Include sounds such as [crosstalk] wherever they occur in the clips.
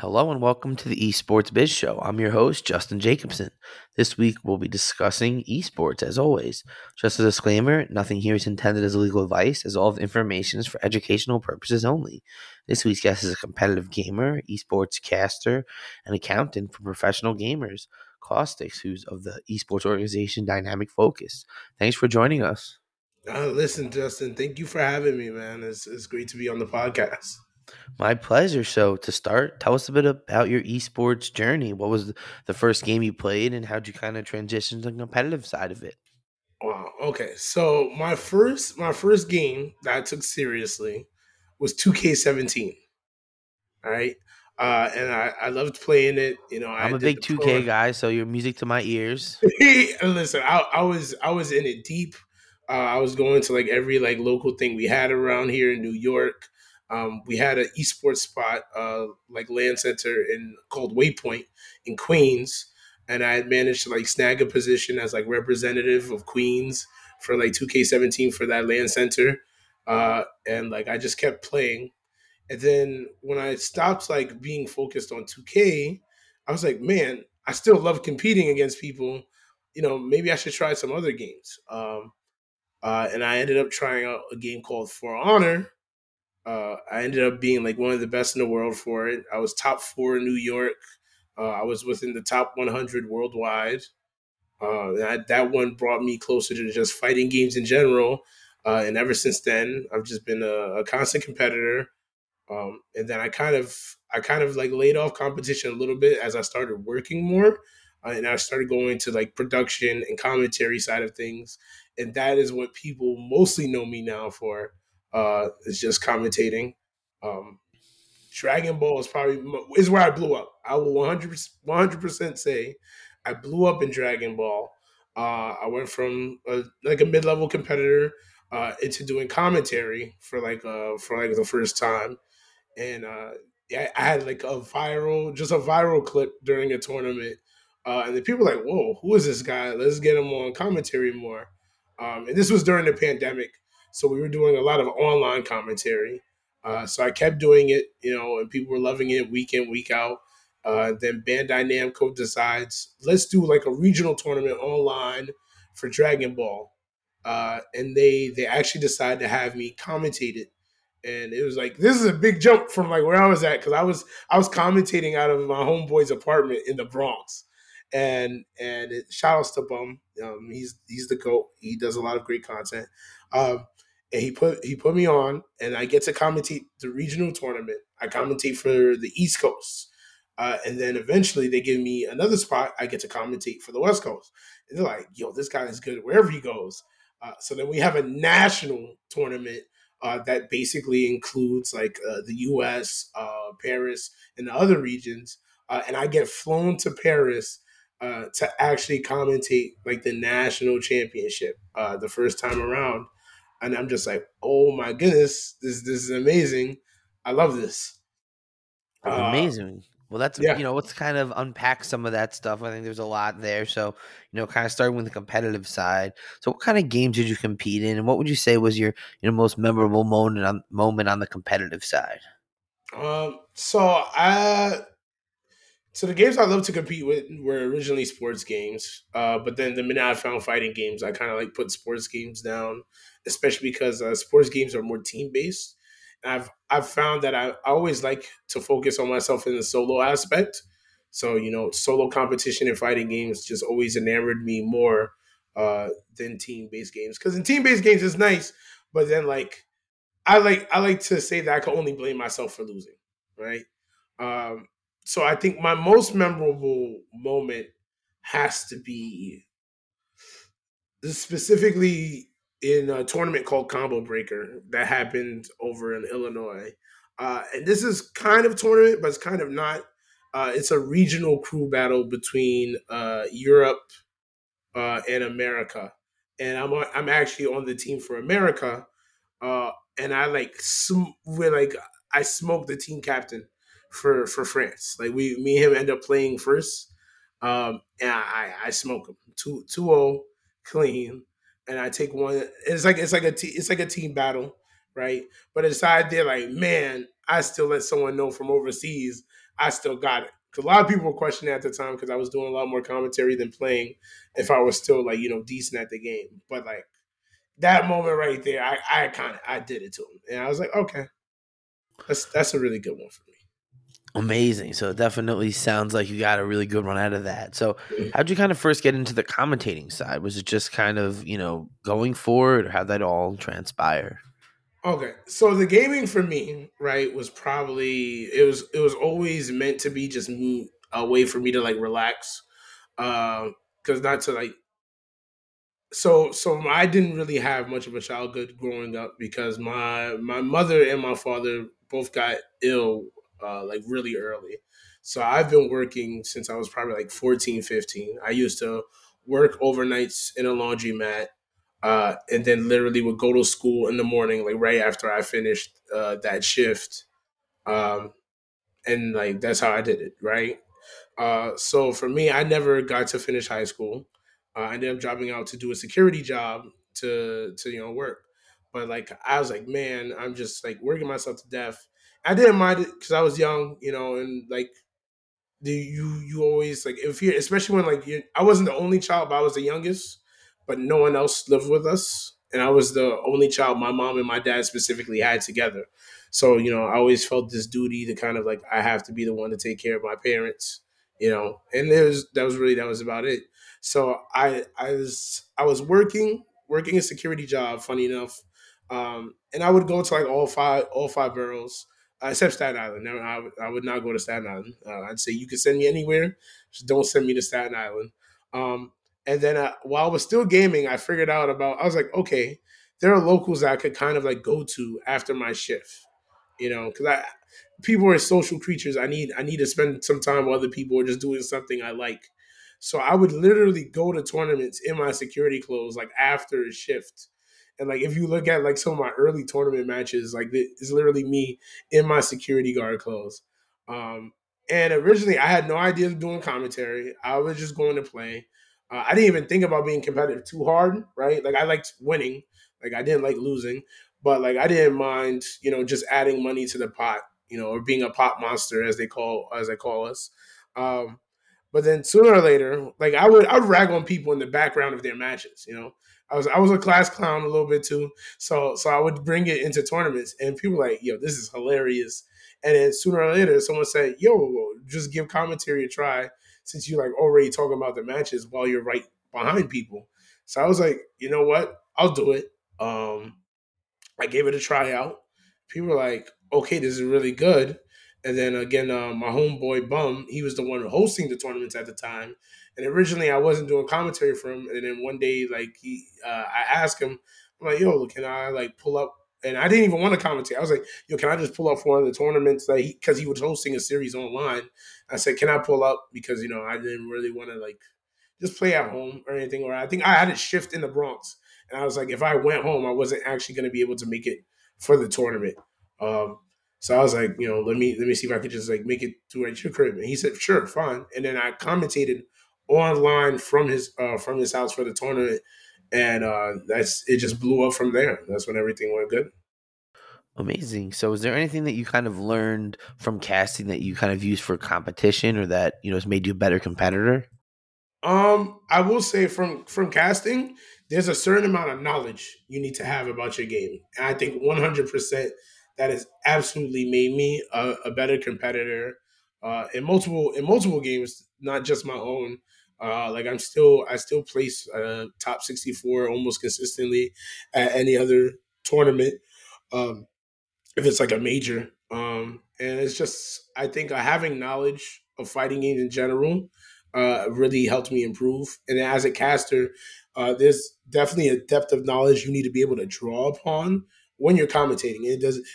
Hello and welcome to the Esports Biz Show. I'm your host, Justin Jacobson. This week we'll be discussing esports as always. Just a disclaimer nothing here is intended as legal advice, as all the information is for educational purposes only. This week's guest is a competitive gamer, esports caster, and accountant for professional gamers, Caustic, who's of the esports organization Dynamic Focus. Thanks for joining us. Uh, listen, Justin, thank you for having me, man. It's, it's great to be on the podcast. My pleasure. So to start, tell us a bit about your esports journey. What was the first game you played, and how'd you kind of transition to the competitive side of it? Wow. Okay. So my first my first game that I took seriously was 2K17. All right. Uh, and I, I loved playing it. You know, I'm a big 2K pro- guy, so your music to my ears. [laughs] Listen, I, I was I was in it deep. Uh, I was going to like every like local thing we had around here in New York. Um, we had an esports spot, uh, like LAN center in called Waypoint in Queens, and I had managed to like snag a position as like representative of Queens for like 2K17 for that LAN center, uh, and like I just kept playing. And then when I stopped like being focused on 2K, I was like, man, I still love competing against people. You know, maybe I should try some other games. Um, uh, and I ended up trying out a game called For Honor, uh, I ended up being like one of the best in the world for it. I was top four in New York. Uh, I was within the top 100 worldwide. Uh, that, that one brought me closer to just fighting games in general. Uh, and ever since then, I've just been a, a constant competitor. Um, and then I kind of, I kind of like laid off competition a little bit as I started working more, uh, and I started going to like production and commentary side of things, and that is what people mostly know me now for uh, is just commentating. Um, Dragon Ball is probably is where I blew up. I will 100 percent say I blew up in Dragon Ball. Uh, I went from a, like a mid level competitor uh, into doing commentary for like uh, for like the first time, and uh, yeah, I had like a viral just a viral clip during a tournament, uh, and the people were like, "Whoa, who is this guy? Let's get him on commentary more." Um, and this was during the pandemic, so we were doing a lot of online commentary. Uh, so I kept doing it, you know, and people were loving it week in, week out. Uh, then Bandai Namco decides, let's do like a regional tournament online for Dragon Ball. Uh, and they they actually decided to have me commentate it. And it was like this is a big jump from like where I was at because I was I was commentating out of my homeboy's apartment in the Bronx, and and it, shout outs to Bum, um, he's he's the goat. He does a lot of great content. Um, and he put he put me on, and I get to commentate the regional tournament. I commentate for the East Coast, uh, and then eventually they give me another spot. I get to commentate for the West Coast, and they're like, "Yo, this guy is good wherever he goes." Uh, so then we have a national tournament uh, that basically includes like uh, the U.S., uh, Paris, and the other regions, uh, and I get flown to Paris. to actually commentate like the national championship the first time around, and I'm just like, oh my goodness, this this is amazing. I love this. Uh, amazing. Well, that's yeah. you know, let's kind of unpack some of that stuff. I think there's a lot there. So, you know, kind of starting with the competitive side. So, what kind of games did you compete in, and what would you say was your you know most memorable moment on moment on the competitive side? Um, so I so the games I love to compete with were originally sports games, uh, but then the minute I found fighting games, I kind of like put sports games down, especially because uh, sports games are more team based, I've I've found that I, I always like to focus on myself in the solo aspect. So you know, solo competition and fighting games just always enamored me more uh, than team based games. Because in team based games, it's nice, but then like I like I like to say that I can only blame myself for losing, right? Um, so I think my most memorable moment has to be specifically in a tournament called Combo Breaker that happened over in Illinois. Uh, and this is kind of tournament, but it's kind of not. Uh, it's a regional crew battle between uh, Europe uh, and America, and I'm I'm actually on the team for America, uh, and I like sm- we're like I smoked the team captain for for France. Like we me and him end up playing first, um, and I I smoke him two two zero oh, clean, and I take one. It's like it's like a it's like a team battle, right? But inside there, like man, I still let someone know from overseas I still got it. Cause a lot of people were questioning at the time because I was doing a lot more commentary than playing. If I was still like you know decent at the game, but like that moment right there, I I kind of I did it to him, and I was like, okay, that's that's a really good one for me. Amazing. So it definitely sounds like you got a really good run out of that. So how'd you kind of first get into the commentating side? Was it just kind of, you know, going forward or how'd that all transpire? Okay. So the gaming for me, right, was probably it was it was always meant to be just me a way for me to like relax. Uh, cause not to like so so I didn't really have much of a childhood growing up because my my mother and my father both got ill uh, like really early. So I've been working since I was probably like 14, 15. I used to work overnights in a laundromat uh, and then literally would go to school in the morning, like right after I finished uh, that shift. Um, and like that's how I did it, right? Uh, so for me, I never got to finish high school. Uh, I ended up dropping out to do a security job to to you know work. But like I was like, man, I'm just like working myself to death. I didn't mind it because I was young, you know, and like the you you always like if you especially when like you I wasn't the only child, but I was the youngest, but no one else lived with us, and I was the only child my mom and my dad specifically had together. So you know, I always felt this duty to kind of like I have to be the one to take care of my parents, you know, and it was that was really that was about it. So I I was I was working working a security job, funny enough, um, and I would go to like all five all five boroughs uh, except Staten Island. Never, I, would, not go to Staten Island. Uh, I'd say you can send me anywhere, just don't send me to Staten Island. Um, and then uh, while I was still gaming, I figured out about. I was like, okay, there are locals that I could kind of like go to after my shift, you know, because I people are social creatures. I need I need to spend some time with other people or just doing something I like. So I would literally go to tournaments in my security clothes like after a shift and like if you look at like some of my early tournament matches, like it's literally me in my security guard clothes. Um, and originally, I had no idea of doing commentary. I was just going to play. Uh, I didn't even think about being competitive too hard, right? Like I liked winning, like I didn't like losing, but like I didn't mind, you know, just adding money to the pot, you know, or being a pot monster as they call as they call us. Um, but then sooner or later, like I would, I would rag on people in the background of their matches, you know. I was I was a class clown a little bit too. So so I would bring it into tournaments and people were like, yo, this is hilarious. And then sooner or later someone said, yo, just give commentary a try since you like already talking about the matches while you're right behind people. So I was like, you know what? I'll do it. Um I gave it a try out. People were like, okay, this is really good. And then again, uh, my homeboy Bum, he was the one hosting the tournaments at the time. And originally, I wasn't doing commentary for him. And then one day, like he, uh, I asked him, I'm like, "Yo, can I like pull up?" And I didn't even want to commentate. I was like, "Yo, can I just pull up for one of the tournaments?" Like, because he, he was hosting a series online. I said, "Can I pull up?" Because you know, I didn't really want to like just play at home or anything. Or I think I had a shift in the Bronx, and I was like, if I went home, I wasn't actually going to be able to make it for the tournament. Um, so I was like, you know, let me let me see if I could just like make it to at your crib. And he said, sure, fine. And then I commentated online from his uh, from his house for the tournament, and uh, that's it. Just blew up from there. That's when everything went good. Amazing. So, is there anything that you kind of learned from casting that you kind of used for competition, or that you know has made you a better competitor? Um, I will say from from casting, there's a certain amount of knowledge you need to have about your game, and I think 100 percent that has absolutely made me a, a better competitor uh, in multiple in multiple games, not just my own. Uh, like I'm still I still place uh, top 64 almost consistently at any other tournament. Um, if it's like a major, um, and it's just I think having knowledge of fighting games in general uh, really helped me improve. And as a caster, uh, there's definitely a depth of knowledge you need to be able to draw upon when you're commentating. It doesn't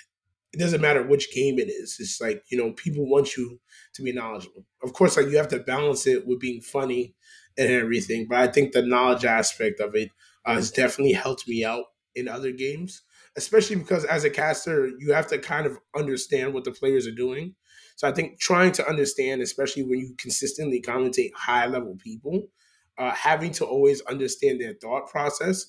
it doesn't matter which game it is. It's like you know people want you to be knowledgeable. Of course, like you have to balance it with being funny and everything. But I think the knowledge aspect of it uh, has definitely helped me out in other games, especially because as a caster, you have to kind of understand what the players are doing. So I think trying to understand, especially when you consistently commentate high level people, uh, having to always understand their thought process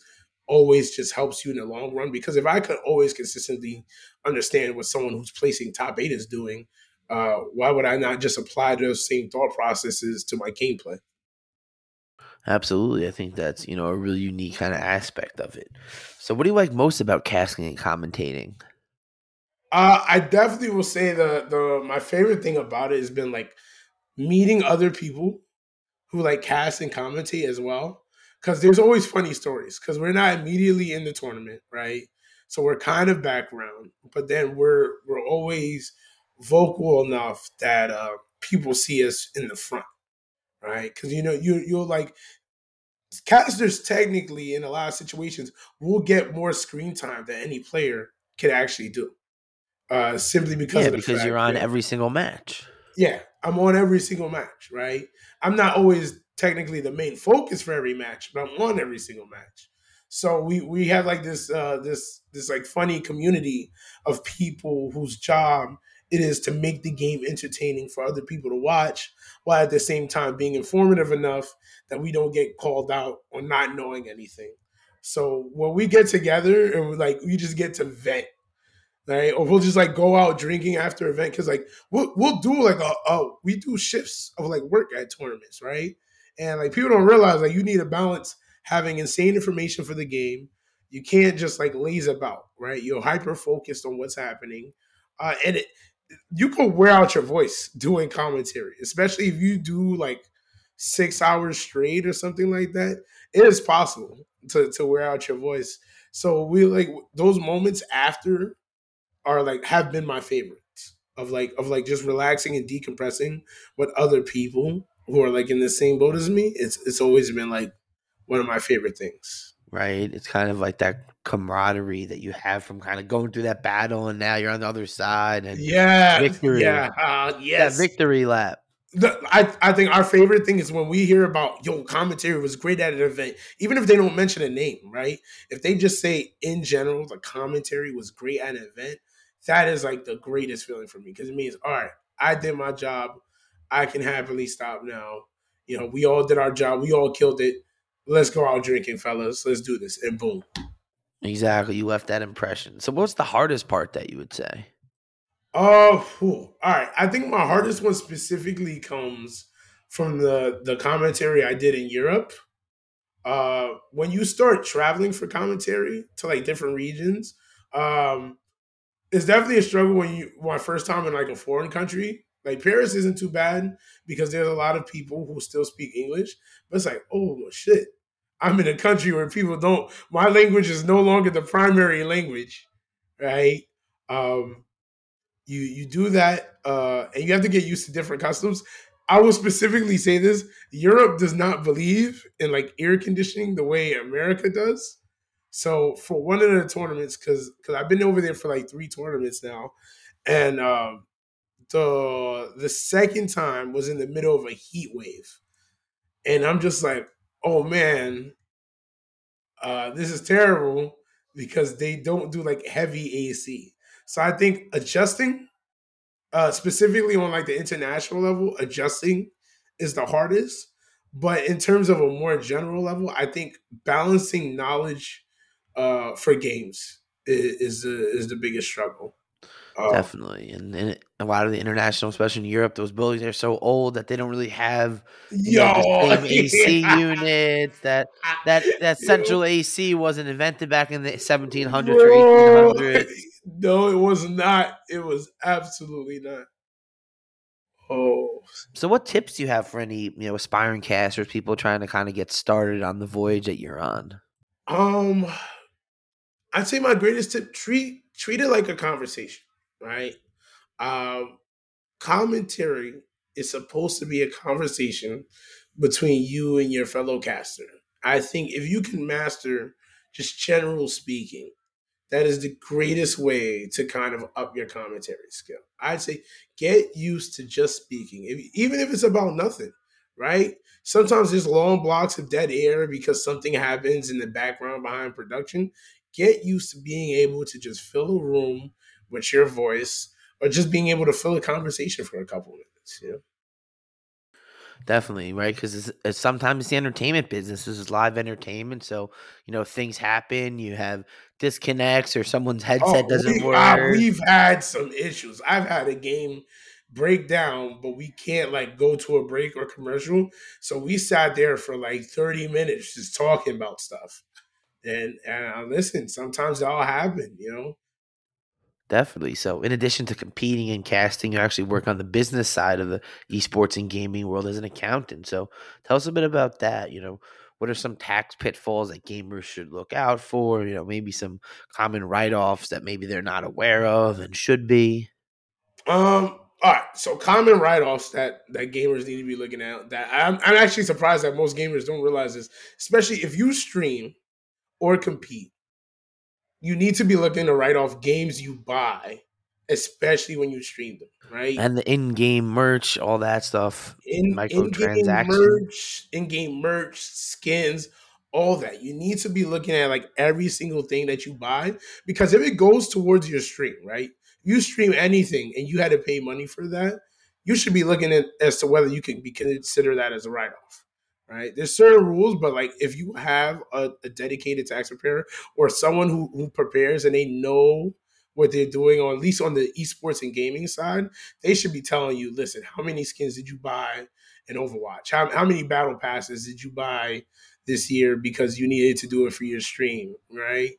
always just helps you in the long run. Because if I could always consistently understand what someone who's placing top eight is doing, uh, why would I not just apply those same thought processes to my gameplay? Absolutely. I think that's, you know, a really unique kind of aspect of it. So what do you like most about casting and commentating? Uh, I definitely will say the the my favorite thing about it has been like meeting other people who like cast and commentate as well. Cause there's always funny stories. Cause we're not immediately in the tournament, right? So we're kind of background, but then we're we're always vocal enough that uh, people see us in the front, right? Because you know you you'll like casters technically in a lot of situations will get more screen time than any player can actually do, uh, simply because yeah, because you're on that, every single match. Yeah, I'm on every single match, right? I'm not always technically the main focus for every match, but I'm on every single match. So we we have like this uh, this this like funny community of people whose job it is to make the game entertaining for other people to watch, while at the same time being informative enough that we don't get called out on not knowing anything. So when we get together and like we just get to vent, right? Or we'll just like go out drinking after event because like we'll we'll do like a, a we do shifts of like work at tournaments, right? And like people don't realize like you need to balance having insane information for the game. You can't just like laze about, right? You're hyper focused on what's happening. Uh, and it, you can wear out your voice doing commentary, especially if you do like six hours straight or something like that. It is possible to, to wear out your voice. So we like those moments after are like have been my favorites of like of like just relaxing and decompressing with other people who are like in the same boat as me. It's it's always been like one of my favorite things right? It's kind of like that camaraderie that you have from kind of going through that battle, and now you're on the other side, and yeah, victory, yeah, uh, yes, that victory lap. The, I, I think our favorite thing is when we hear about yo commentary was great at an event, even if they don't mention a name, right? If they just say in general the commentary was great at an event, that is like the greatest feeling for me because it means all right, I did my job, I can happily stop now. You know, we all did our job, we all killed it let's go out drinking, fellas. Let's do this. And boom. Exactly. You left that impression. So what's the hardest part that you would say? Oh, uh, all right. I think my hardest one specifically comes from the the commentary I did in Europe. Uh, when you start traveling for commentary to like different regions, um, it's definitely a struggle when you my first time in like a foreign country. Like Paris isn't too bad because there's a lot of people who still speak English, but it's like, oh shit, I'm in a country where people don't. My language is no longer the primary language, right? Um, you you do that, uh, and you have to get used to different customs. I will specifically say this: Europe does not believe in like air conditioning the way America does. So for one of the tournaments, because because I've been over there for like three tournaments now, and um, the the second time was in the middle of a heat wave, and I'm just like, oh man, uh, this is terrible because they don't do like heavy AC. So I think adjusting, uh, specifically on like the international level, adjusting is the hardest. But in terms of a more general level, I think balancing knowledge uh, for games is, is the, is the biggest struggle. Oh. Definitely, and, and, a lot of the international, especially in Europe, those buildings are so old that they don't really have you know, the AC [laughs] yeah. units. That that that central AC wasn't invented back in the 1700s or 1800s. [laughs] No, it was not. It was absolutely not. Oh. So, what tips do you have for any you know aspiring casters, people trying to kind of get started on the voyage that you're on? Um, I'd say my greatest tip: treat treat it like a conversation, right? Um, commentary is supposed to be a conversation between you and your fellow caster. I think if you can master just general speaking, that is the greatest way to kind of up your commentary skill. I'd say get used to just speaking, if, even if it's about nothing, right? Sometimes there's long blocks of dead air because something happens in the background behind production. Get used to being able to just fill a room with your voice or just being able to fill a conversation for a couple minutes, you know? Definitely, right? Because it's, it's sometimes it's the entertainment business. This is live entertainment, so you know things happen. You have disconnects, or someone's headset Oh, doesn't we, uh, work. we've had some issues. I've had a game break down, but we can't like go to a break or commercial. So we sat there for like 30 minutes just talking about stuff. And and uh, listen, sometimes it all happen, you know. Definitely. So, in addition to competing and casting, you actually work on the business side of the esports and gaming world as an accountant. So, tell us a bit about that. You know, what are some tax pitfalls that gamers should look out for? You know, maybe some common write offs that maybe they're not aware of and should be. Um. All right. So common write-offs that that gamers need to be looking at. That I'm, I'm actually surprised that most gamers don't realize this, especially if you stream or compete. You need to be looking to write off games you buy, especially when you stream them. Right. And the in game merch, all that stuff, in in-game microtransactions. merch, in-game merch, skins, all that. You need to be looking at like every single thing that you buy because if it goes towards your stream, right? You stream anything and you had to pay money for that, you should be looking at as to whether you can be consider that as a write-off. Right? There's certain rules, but like if you have a, a dedicated tax preparer or someone who, who prepares and they know what they're doing, or at least on the esports and gaming side, they should be telling you, listen, how many skins did you buy in Overwatch? How, how many battle passes did you buy this year because you needed to do it for your stream, right?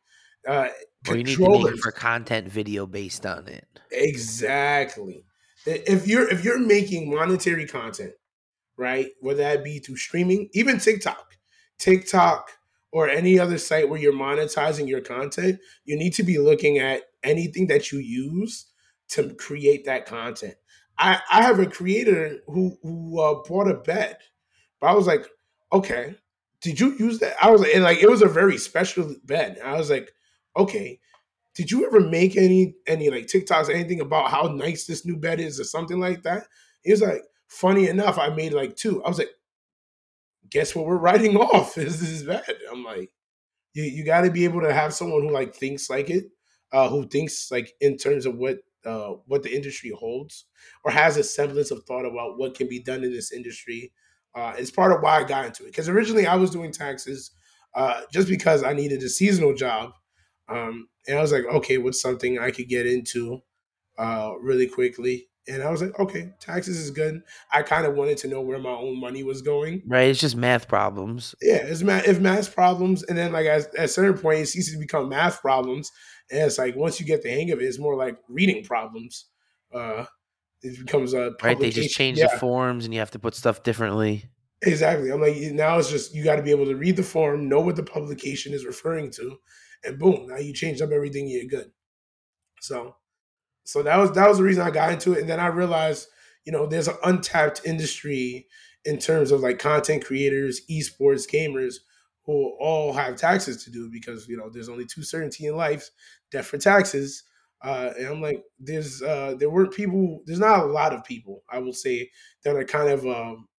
Uh, Or you need to make it for content video based on it. Exactly. If you're if you're making monetary content, right, whether that be through streaming, even TikTok, TikTok or any other site where you're monetizing your content, you need to be looking at anything that you use to create that content. I, I have a creator who who uh, bought a bed, but I was like, okay, did you use that? I was like, and like, it was a very special bed. I was like, okay, did you ever make any any like TikToks anything about how nice this new bed is or something like that? He was like, funny enough, I made like two. I was like, guess what we're writing [laughs] off is this bed. I'm like, you you got to be able to have someone who like thinks like it, uh, who thinks like in terms of what uh what the industry holds, or has a semblance of thought about what can be done in this industry. Uh, it's part of why I got into it because originally I was doing taxes uh, just because I needed a seasonal job, um, and I was like, okay, what's something I could get into uh, really quickly? And I was like, okay, taxes is good. I kind of wanted to know where my own money was going. Right? It's just math problems. Yeah, it's math, if math problems, and then like at, certain point, it ceases to become math problems, and it's like once you get the hang of it, it's more like reading problems. Uh, it becomes a Right? They just change yeah, the forms and you have to put stuff differently. exactly. I'm like now it's just you got to be able to read the form, know what the publication is referring to, and boom, now you changed up everything. You're good. So, so that was that was the reason I got into it, and then I realized, you know, there's an untapped industry in terms of like content creators, esports, gamers who all have taxes to do because you know there's only two certainty in life: death for taxes. Uh, and I'm like, there's uh, there weren't people. There's not a lot of people, I will say, that are kind of um,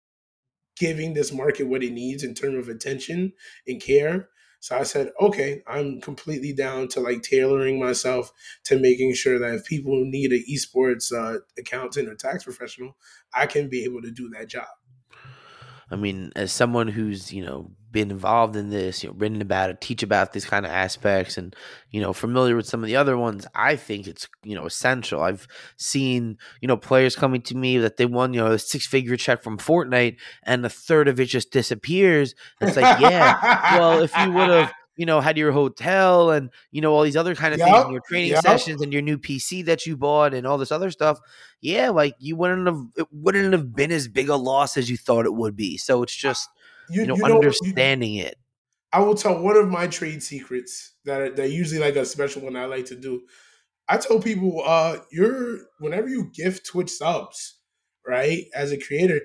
giving this market what it needs in terms of attention and care. So I said, okay, I'm completely down to like tailoring myself to making sure that if people need an esports uh, accountant or tax professional, I can be able to do that job. I mean, as someone who's you know been involved in this, you know, written about it, teach about these kind of aspects, and you know, familiar with some of the other ones, I think it's you know essential. I've seen you know players coming to me that they won you know a six figure check from Fortnite, and a third of it just disappears. It's like, yeah, well, if you would have you know, had your hotel and you know all these other kind of Yep, things, your training yep. sessions and your new PC that you bought and all this other stuff. Yeah, like you wouldn't have it wouldn't have been as big a loss as you thought it would be. So it's just You, you know you know, you- understanding it. I will tell one of my trade secrets that that usually like a special one I like to do. I tell people, uh, you're whenever you gift Twitch subs, right, as a creator,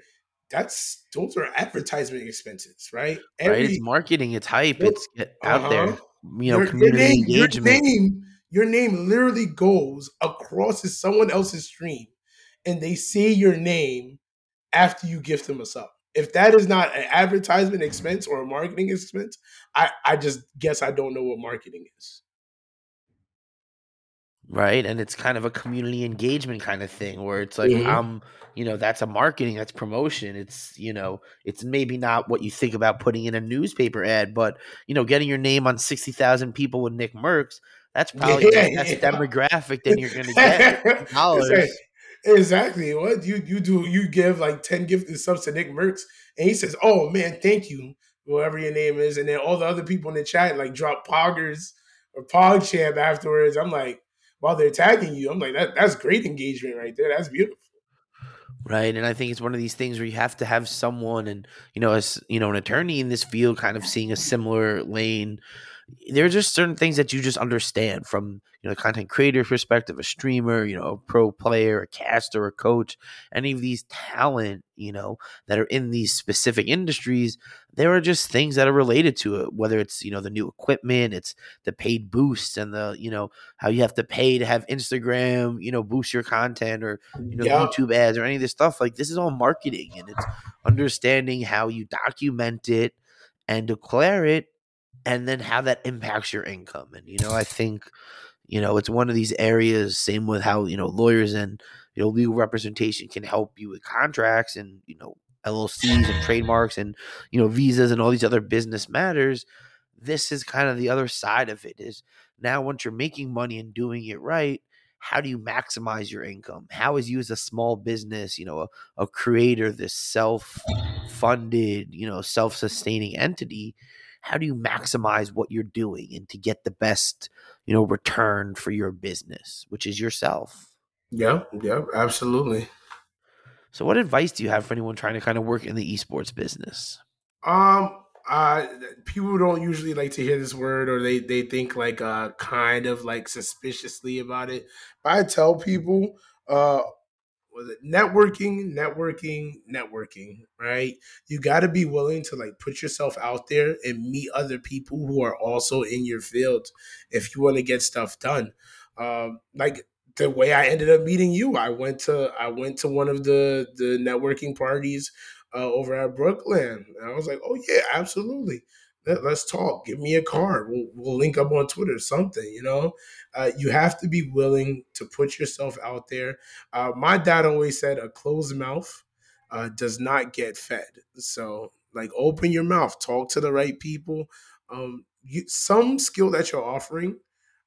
that's those are advertisement expenses, right? right? It's marketing, it's hype, it's out there. Uh-huh. You know, your, community your name, engagement. Your name, your name literally goes across to someone else's stream, and they see your name after you gift them a sub. If that is not an advertisement expense or a marketing expense, I, I just guess I don't know what marketing is. Right and it's kind of a community engagement kind of thing where it's like Mhm. um you know that's a marketing that's promotion it's you know it's maybe not what you think about putting in a newspaper ad but you know getting your name on 60,000 people with Nick Mercs that's probably Yeah, the best yeah. demographic that you're going to get [laughs] dollars Exactly. What you you do? You give like ten gifted subs to Nick Mercs, and he says, "Oh man, thank you, whoever your name is," and then all the other people in the chat like drop poggers or PogChamp afterwards. I'm like, while they're tagging you, I'm like, that that's great engagement right there. That's beautiful. right and i think it's one of these things where you have to have someone and you know as you know an attorney in this field kind of seeing a similar lane there are just certain things that you just understand from you know content creator perspective a streamer you know a pro player a caster a coach any of these talent you know that are in these specific industries there are just things that are related to it whether it's you know the new equipment it's the paid boosts and the you know how you have to pay to have instagram you know boost your content or you know Yeah. youtube ads or any of this stuff like this is all marketing and it's understanding how you document it and declare it and then how that impacts your income and you know i think you know it's one of these areas same with how you know lawyers and you know legal representation can help you with contracts and you know llcs and trademarks and you know visas and all these other business matters this is kind of the other side of it is now once you're making money and doing it right how do you maximize your income? How is you as a small business you know a, a creator this self-funded you know self-sustaining entity how do you maximize what you're doing and to get the best you know return for your business which is yourself Yeah, yeah, absolutely. so what advice do you have for anyone trying to kind of work in the esports business Um, uh, people don't usually like to hear this word, or they they think like uh kind of like suspiciously about it. But I tell people, uh, was it networking, networking, networking, right? You got to be willing to like put yourself out there and meet other people who are also in your field if you want to get stuff done. Um, like the way I ended up meeting you, I went to I went to one of the the networking parties uh, over at Brooklyn, and I was like, oh yeah, absolutely. Let, us talk. Give me a card. We'll, we'll link up on Twitter, something, you know? Uh, you have to be willing to put yourself out there uh, my dad always said a closed mouth uh, does not get fed. So, like, open your mouth, talk to the right people. Um, you, some skill that you're offering,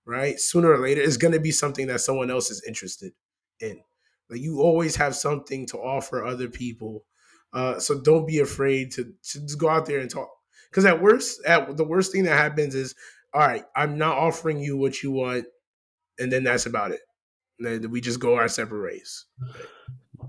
right, sooner or later is going to be something that someone else is interested in. Like, you always have something to offer other people. Uh, so don't be afraid to, to just go out there and talk. Because at worst, at the worst thing that happens is, all right, I'm not offering you what you want, and then that's about it. And then we just go our separate ways.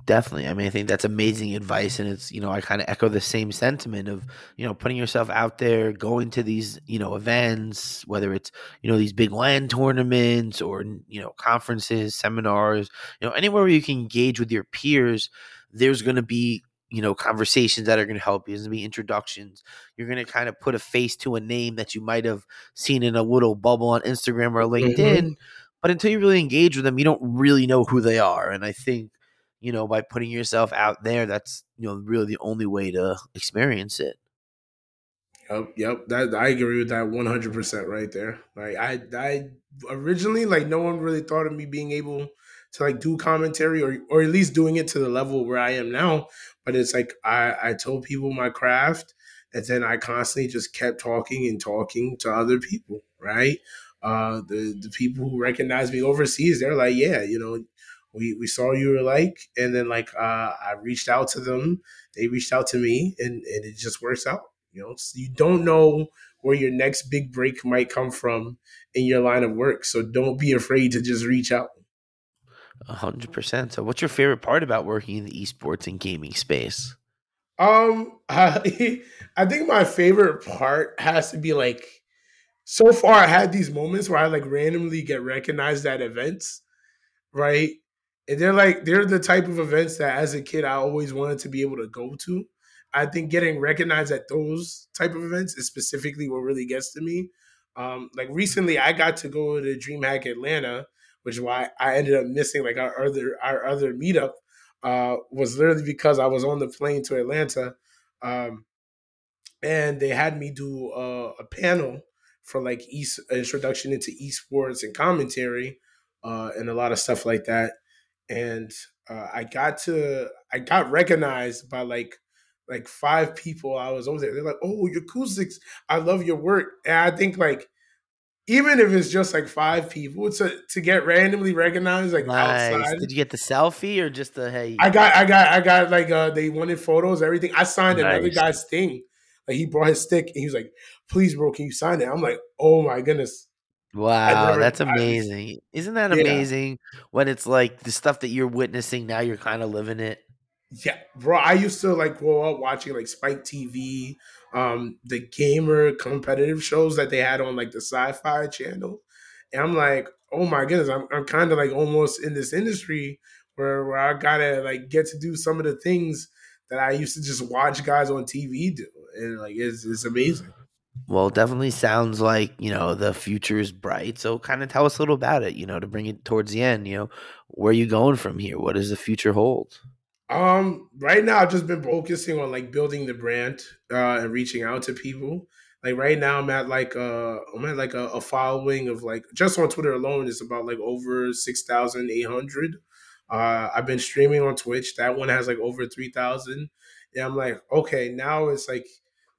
Definitely. I mean, I think that's amazing advice. And it's, you know, I kind of echo the same sentiment of, you know, putting yourself out there, going to these, you know, events, whether it's, you know, these big LAN tournaments or, you know, conferences, seminars, you know, anywhere where you can engage with your peers, there's going to be, you know, conversations that are going to help you. There's going to be introductions. You're going to kind of put a face to a name that you might have seen in a little bubble on Instagram or mm-hmm. LinkedIn. But until you really engage with them, you don't really know who they are. And I think, you know, by putting yourself out there, that's you know really the only way to experience it. Yep, yep. That I agree with that one hundred percent right there. Like I, I originally like no one really thought of me being able to like do commentary or or at least doing it to the level where I am now. But it's like I I told people my craft, and then I constantly just kept talking and talking to other people. Right. Uh, the the people who recognize me overseas, they're like, yeah, you know, we we saw you were like, and then like uh, I reached out to them, they reached out to me, and and it just works out. You know, you don't know where your next big break might come from in your line of work. So don't be afraid to just reach out. Hundred percent. So, what's your favorite part about working in the esports and gaming space? Um, I, [laughs] I think my favorite part has to be like, so far I had these moments where I like randomly get recognized at events, right? And they're like they're the type of events that as a kid I always wanted to be able to go to. I think getting recognized at those type of events is specifically what really gets to me. Um, like recently, I got to go to DreamHack Atlanta, which is why I ended up missing like our other our other meetup. Uh, was literally because I was on the plane to Atlanta, um, and they had me do uh, a panel for like East introduction into esports and commentary, uh, and a lot of stuff like that. And uh, I got to I got recognized by like like five people I was over there. They're like, "Oh, your acoustics, I love your work." And I think like even if it's just like five people to to get randomly recognized like nice. outside. Did you get the selfie or just the hey? I got I got I got like uh they wanted photos, everything. I signed nice. another guy's thing. Like he brought his stick and he was like, "Please, bro, can you sign it?" I'm like, "Oh my goodness." Wow, never, that's amazing. I, Isn't that amazing yeah. when it's like the stuff that you're witnessing now you're kind of living it? Yeah, bro. I used to like grow up watching like Spike TV, um, the gamer competitive shows that they had on like the Sci-Fi channel, and I'm like, oh my goodness, I'm I'm kind of like almost in this industry where where I gotta like get to do some of the things that I used to just watch guys on TV do, and like it's it's amazing. Well, definitely sounds like you know the future is bright. So, kind of tell us a little about it. You know, to bring it towards the end. You know, where are you going from here? What does the future hold? Um, right now I've just been focusing on like building the brand uh and reaching out to people. Like right now I'm at like uh I'm at like a, a following of like just on Twitter alone is about like over six thousand eight hundred. Uh I've been streaming on Twitch. That one has like over three thousand. And I'm like, okay, now it's like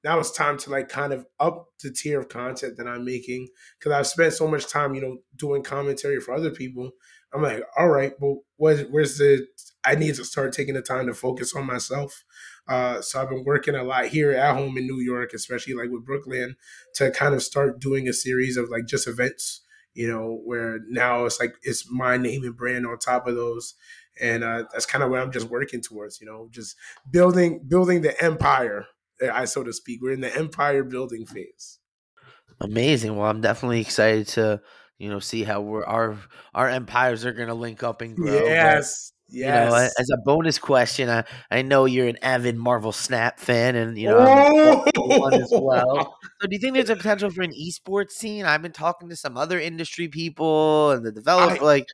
now it's time to like kind of up the tier of content that I'm making because I've spent so much time, you know, doing commentary for other people. I'm like, all right, well, where's, where's the I need to start taking the time to focus on myself. Uh, so I've been working a lot here at home in New York, especially like with Brooklyn, to kind of start doing a series of like just events. You know, where now it's like it's my name and brand on top of those, and uh, that's kind of what I'm just working towards. You know, just building building the empire, I so to speak. We're in the empire building phase. Amazing. Well, I'm definitely excited to you know see how we're our our empires are going to link up and grow. Yes. Yes. You know, as a bonus question, I, I know you're an avid Marvel Snap fan, and you know oh! one as well. [laughs] So, do you think there's a potential for an esports scene? I've been talking to some other industry people and the developer. I, like,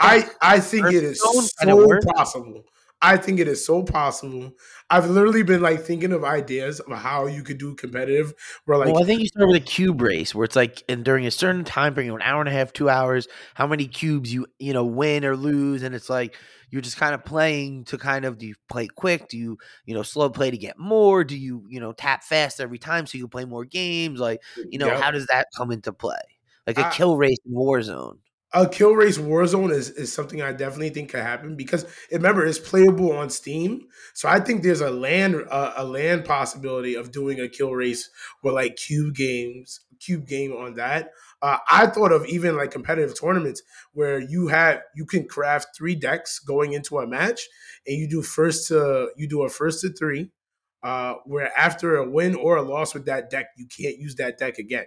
I I think it is so possible. I think it is so possible. I've literally been like thinking of ideas of how you could do competitive. Where like, well, I think you start with a cube race where it's like, and during a certain time frame, an hour and a half, two hours, how many cubes you you know win or lose, and it's like you're just kind of playing to kind of do you play quick? Do you you know slow play to get more? Do you you know tap fast every time so you can play more games? Like you know yep. how does that come into play? Like a I, kill race in Warzone a kill race Warzone is, is something I definitely think could happen because remember it's playable on Steam, so I think there's a LAN uh, a LAN possibility of doing a kill race with like cube games, cube game on that. Uh, I thought of even like competitive tournaments where you have you can craft three decks going into a match, and you do first to you do a first to three, uh, where after a win or a loss with that deck, you can't use that deck again.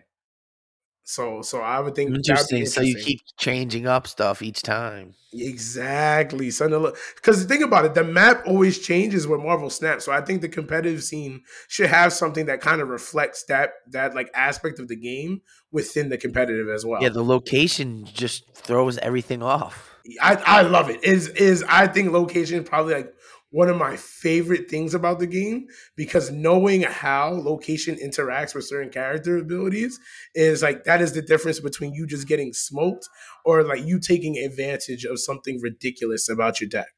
So so I would think interesting. interesting. So you keep changing up stuff each time. Exactly. So because the thing about it, the map always changes with Marvel Snap. So I think the competitive scene should have something that kind of reflects that that like aspect of the game within the competitive as well. Yeah, the location just throws everything off. I, I love it. Is is I think location probably like one of my favorite things about the game because knowing how location interacts with certain character abilities is like that is the difference between you just getting smoked or like you taking advantage of something ridiculous about your deck.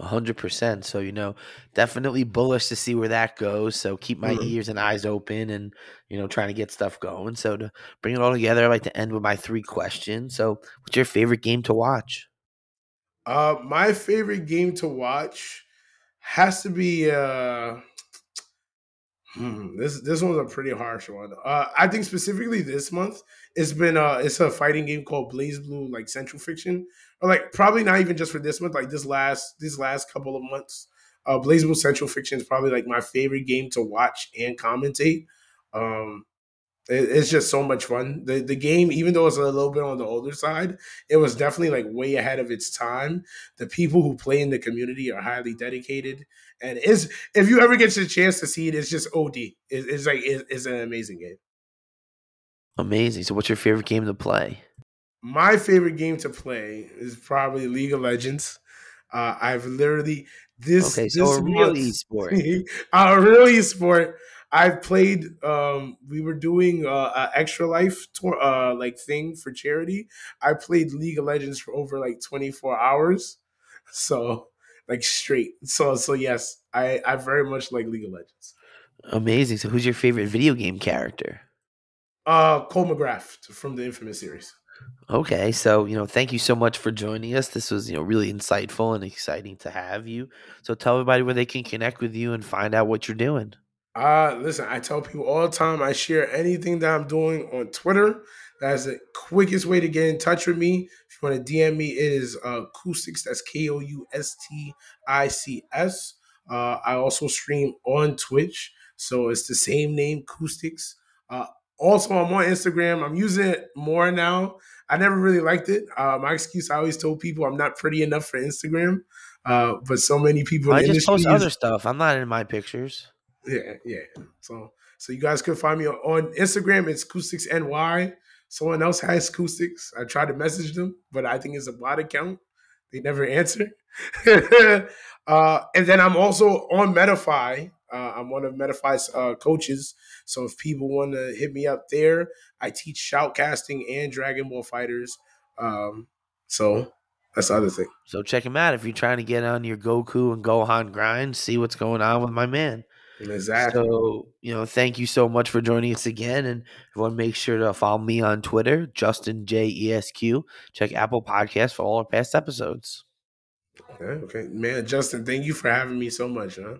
100%. So, you know, definitely bullish to see where that goes. So, keep my mm-hmm. ears and eyes open and, you know, trying to get stuff going. So, to bring it all together, I like to end with my three questions. So, what's your favorite game to watch? Uh, my favorite game to watch has to be. Uh, [tsk] Hmm, this this one's a pretty harsh one. Uh, I think specifically this month it's been uh it's a fighting game called BlazBlue, like Central Fiction or like probably not even just for this month like this last these last couple of months. Uh, BlazBlue Central Fiction is probably like my favorite game to watch and commentate. Um, it's just so much fun. The the game, even though it's a little bit on the older side, it was definitely like way ahead of its time. The people who play in the community are highly dedicated, and is if you ever get the chance to see it, it's just OD. It, it's like it, it's an amazing game. Amazing. So, what's your favorite game to play? My favorite game to play is probably League of Legends. Uh, I've literally this okay, so this a real month, esport. [laughs] a real esport. I've played. Um, we were doing uh, an extra life tour, uh, like thing for charity. I played League of Legends for over like twenty four hours, [laughs] so like straight. So so yes, I I very much like League of Legends. Amazing. So, who's your favorite video game character? Uh, Cole McGrath from the Infamous series. Okay, so you know, thank you so much for joining us. This was you know really insightful and exciting to have you. So, tell everybody where they can connect with you and find out what you're doing. Uh, listen, I tell people all the time I share anything that I'm doing on Twitter. That's the quickest way to get in touch with me. If you want to DM me, it is uh, Koustics. That's K O U S T I C S. Uh, I also stream on Twitch, so it's the same name, Koustics. Uh, also, I'm on Instagram. I'm using it more now. I never really liked it. Uh, my excuse, I always told people I'm not pretty enough for Instagram. Uh, but so many people. I just post other stuff. I'm not in my pictures. Yeah, yeah. So so you guys can find me on Instagram. It's Koustics NY. Someone else has Koustics. I tried to message them, but I think it's a bot account. They never answer. [laughs] uh, and then I'm also on Metafy. Uh, I'm one of Metafy's uh, coaches. So if people want to hit me up there, I teach shoutcasting and Dragon Ball FighterZ. Um, so that's the other thing. So check him out if you're trying to get on your Goku and Gohan grind. See what's going on with my man. Exactly. So, you know, thank you so much for joining us again. And everyone make sure to follow me on Twitter, Justin J E S Q. Check Apple Podcasts for all our past episodes. Okay, okay. Man, Justin, thank you for having me so much, huh?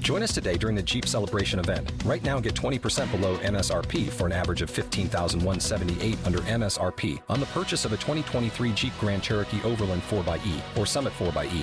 Join us today during the Jeep Celebration event. Right now, get 20% below MSRP for an average of 15178 under MSRP on the purchase of a 2023 Jeep Grand Cherokee Overland 4xE or Summit 4xE.